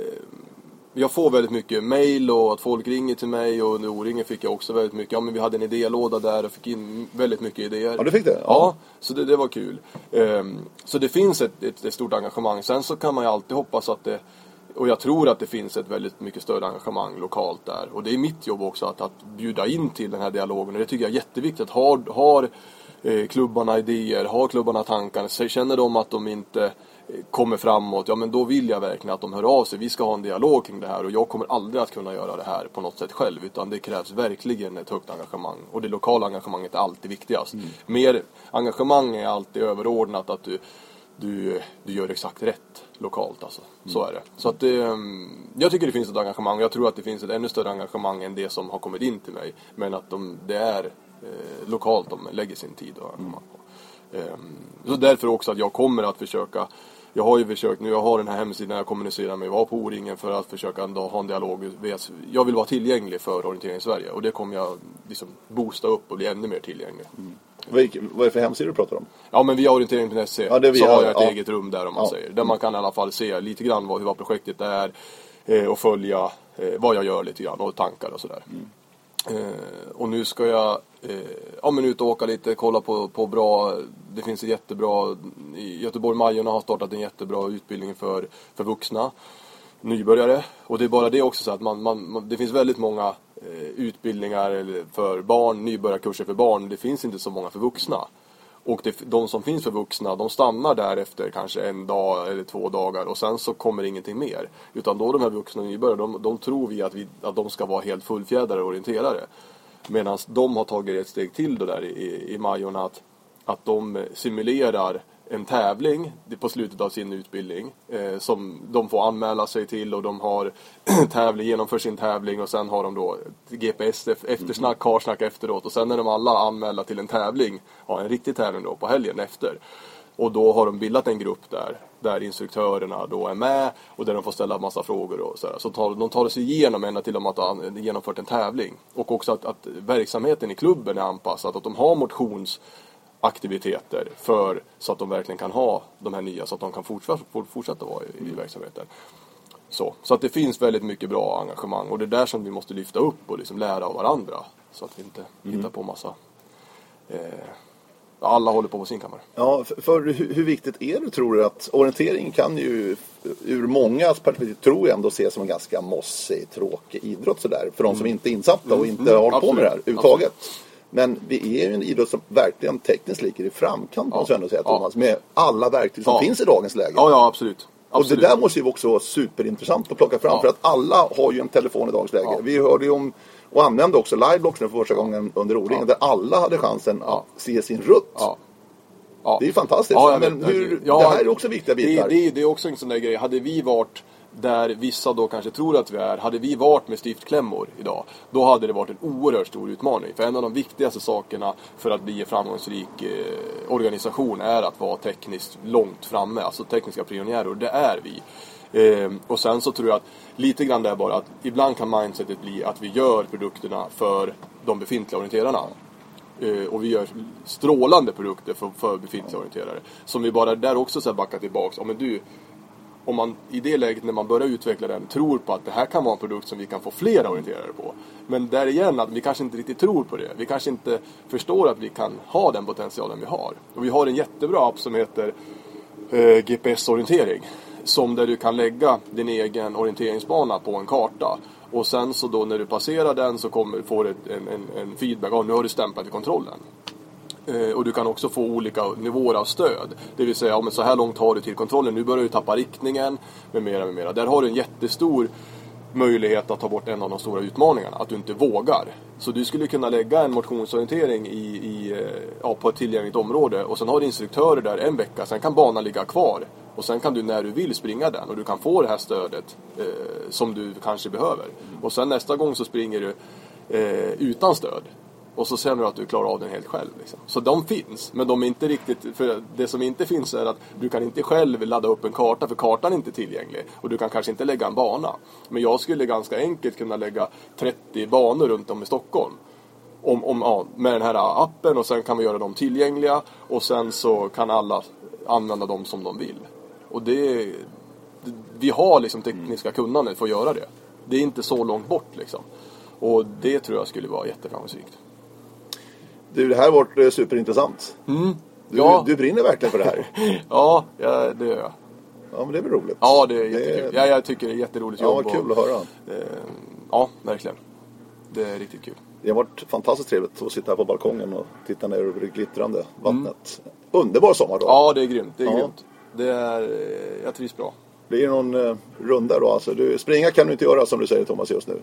jag får väldigt mycket mail och att folk ringer till mig och under O-ringen fick jag också väldigt mycket. Ja men vi hade en idélåda där och fick in väldigt mycket idéer. Ja du fick det? Ja, ja så det, det var kul. Um, så det finns ett, ett, ett, stort engagemang. Sen så kan man ju alltid hoppas att det och jag tror att det finns ett väldigt mycket större engagemang lokalt där. Och det är mitt jobb också att, att bjuda in till den här dialogen. Och det tycker jag är jätteviktigt. Har, har eh, klubbarna idéer, har klubbarna tankar, känner de att de inte kommer framåt, ja men då vill jag verkligen att de hör av sig. Vi ska ha en dialog kring det här och jag kommer aldrig att kunna göra det här på något sätt själv utan det krävs verkligen ett högt engagemang och det lokala engagemanget är alltid viktigast. Mm. Mer engagemang är alltid överordnat att du, du, du gör exakt rätt lokalt alltså. Mm. Så är det. Så att det, mm, jag tycker det finns ett engagemang och jag tror att det finns ett ännu större engagemang än det som har kommit in till mig. Men att de, det är eh, lokalt de lägger sin tid och engagemang på. Um, så därför också att jag kommer att försöka jag har ju försökt nu, jag har den här hemsidan jag kommunicerar med, var på O-ringen för att försöka ha en dialog. Jag vill vara tillgänglig för orientering i Sverige och det kommer jag liksom boosta upp och bli ännu mer tillgänglig. Mm. Vad är det för hemsida du pratar om? Ja men via orientering.se ja, så har jag ett ja. eget rum där om man ja. säger. Där man kan i alla fall se lite grann vad, vad projektet är eh, och följa eh, vad jag gör lite grann och tankar och sådär. Mm. Eh, och nu ska jag eh, ja, men ut och åka lite, kolla på, på bra, det finns ett jättebra, i Göteborg Majorna har startat en jättebra utbildning för, för vuxna nybörjare. Och det är bara det också så att man, man, det finns väldigt många eh, utbildningar för barn, nybörjarkurser för barn, det finns inte så många för vuxna. Och det, de som finns för vuxna, de stannar där efter kanske en dag eller två dagar och sen så kommer ingenting mer. Utan då de här vuxna nybörjare, de, de tror vi att, vi att de ska vara helt fullfjädrade orienterare. Medan de har tagit ett steg till då där i, i Majorna att, att de simulerar en tävling på slutet av sin utbildning eh, som de får anmäla sig till och de har tävling, genomför sin tävling och sen har de då GPS eftersnack, karsnack efteråt och sen är de alla anmälda till en tävling, ja, en riktig tävling då på helgen efter. Och då har de bildat en grupp där, där instruktörerna då är med och där de får ställa massa frågor och så Så tar, de tar sig igenom ända till att de har genomfört en tävling. Och också att, att verksamheten i klubben är anpassad, att de har motions aktiviteter för så att de verkligen kan ha de här nya så att de kan fortsätta, fortsätta vara i, i verksamheten. Så, så att det finns väldigt mycket bra engagemang och det är där som vi måste lyfta upp och liksom lära av varandra så att vi inte mm. hittar på massa eh, alla håller på på sin kammare. Ja, för, för hur, hur, viktigt är det tror du att orientering kan ju ur många perspektiv tror jag ändå ses som en ganska mossig, tråkig idrott sådär. För de som mm. inte är insatta och inte mm. har på med det här överhuvudtaget. Men vi är ju en idrott som verkligen tekniskt ligger i framkant måste jag ändå säga ja. Thomas. Med alla verktyg som ja. finns i dagens läge. Ja, ja absolut. absolut. Och det där måste ju också vara superintressant att plocka fram. Ja. För att alla har ju en telefon i dagens läge. Vi hörde ju om och använde också Liveblocks nu för första gången under O-ringen. Där alla hade chansen att se sin rutt. Det är ju fantastiskt. Men hur, det här är också viktiga bitar. Det, det, det är också en sån där grej. Hade vi varit där vissa då kanske tror att vi är. Hade vi varit med stiftklämmor idag, då hade det varit en oerhört stor utmaning. För en av de viktigaste sakerna för att bli en framgångsrik eh, organisation är att vara tekniskt långt framme, alltså tekniska pionjärer, och det är vi. Eh, och sen så tror jag att lite grann det är bara att ibland kan mindsetet bli att vi gör produkterna för de befintliga orienterarna. Eh, och vi gör strålande produkter för, för befintliga orienterare. Som vi bara där också så backar tillbaks. Ja, men du, om man i det läget när man börjar utveckla den tror på att det här kan vara en produkt som vi kan få fler orienterare på. Men där igen att vi kanske inte riktigt tror på det. Vi kanske inte förstår att vi kan ha den potentialen vi har. Och vi har en jättebra app som heter eh, GPS-orientering. Som där du kan lägga din egen orienteringsbana på en karta. Och sen så då när du passerar den så kommer, får du en, en, en feedback. Ja, nu har du stämplat i kontrollen. Eh, och du kan också få olika nivåer av stöd. Det vill säga, ja, men så här långt har du till kontrollen, nu börjar du tappa riktningen, med mera, med mera. Där har du en jättestor möjlighet att ta bort en av de stora utmaningarna, att du inte vågar. Så du skulle kunna lägga en motionsorientering i, i, eh, ja, på ett tillgängligt område och sen har du instruktörer där en vecka, sen kan banan ligga kvar. Och sen kan du när du vill springa den och du kan få det här stödet eh, som du kanske behöver. Och sen nästa gång så springer du eh, utan stöd. Och så känner du att du klarar av den helt själv. Liksom. Så de finns, men de är inte riktigt... För det som inte finns är att du kan inte själv ladda upp en karta, för kartan är inte tillgänglig. Och du kan kanske inte lägga en bana. Men jag skulle ganska enkelt kunna lägga 30 banor runt om i Stockholm. Om, om, ja, med den här appen och sen kan vi göra dem tillgängliga. Och sen så kan alla använda dem som de vill. Och det... Vi har liksom tekniska kunnandet för att göra det. Det är inte så långt bort liksom. Och det tror jag skulle vara jätteframgångsrikt. Du, det här har varit eh, superintressant. Mm. Du, Ja. du brinner verkligen för det här. Ja, ja, det gör jag. Ja, men det är väl roligt. Ja, det är jättekul. Ja, jag tycker det är jätteroligt Ja, jobb. vad kul och, att höra. eh, ja, verkligen. Det är riktigt kul. Det har varit fantastiskt trevligt att sitta här på balkongen och titta ner över det glittrande vattnet. Underbar sommar då. Mm. Ja, det är grymt. Det är Ja. grymt. Det är, eh, jag trivs bra. Blir det någon eh, runda då? Alltså, du, springa kan du inte göra som du säger Thomas just nu.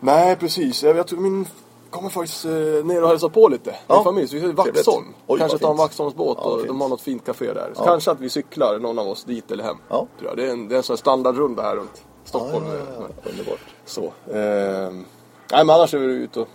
Nej, precis. Jag, jag tror min kommer faktiskt eh, ner och hälsa på lite. Min Ja. familj. Så vi ska till. Vaxholm. Oj, Kanske ta en. Vaxholmsbåt Ja, och fint. de har något fint café där. Ja. Kanske att vi cyklar, någon av oss, dit eller hem. Ja. Tror jag. Det är en, det är en sån här standardrunda här runt Stockholm. Ja, ja, ja. Underbart. Så. Eh, nej, men annars är vi ute och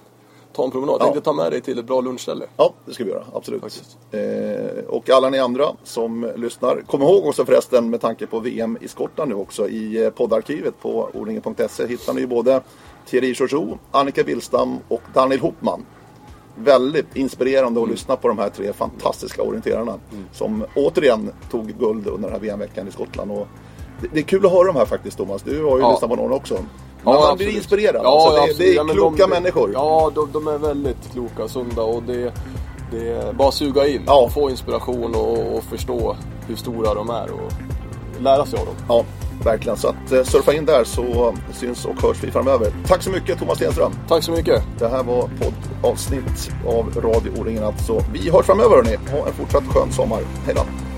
tar en promenad. Ja. Tänkte ta med dig till ett bra lunchställe. Ja, det ska vi göra. Absolut. Eh, och alla ni andra som lyssnar, kom ihåg också förresten med tanke på VM i Skottland nu också i eh, poddarkivet på odlingen.se hittar ni både Thierry Chouchou, Annika Billstam och Daniel Hopman. Väldigt inspirerande att lyssna på de här tre fantastiska orienterarna som återigen tog guld under den här VM-veckan i Skottland. Och det, det är kul att höra de här faktiskt Thomas. Du har ju Ja. lyssnat på några också. Men Ja, man blir absolut. inspirerad. Ja, alltså, det, absolut. det är Ja, kloka de, människor. Ja, de, de är väldigt kloka sunda och det, det är bara att suga in. Ja. Få inspiration och, och förstå hur stora de är och lära sig av dem. Ja, verkligen. Så att eh, surfa in där så syns och hörs vi framöver. Tack så mycket Thomas Stenström. Tack så mycket. Det här var poddavsnitt av Radio O-ringen alltså. Vi hörs framöver hörni. Ha en fortsatt skön sommar. Hej då.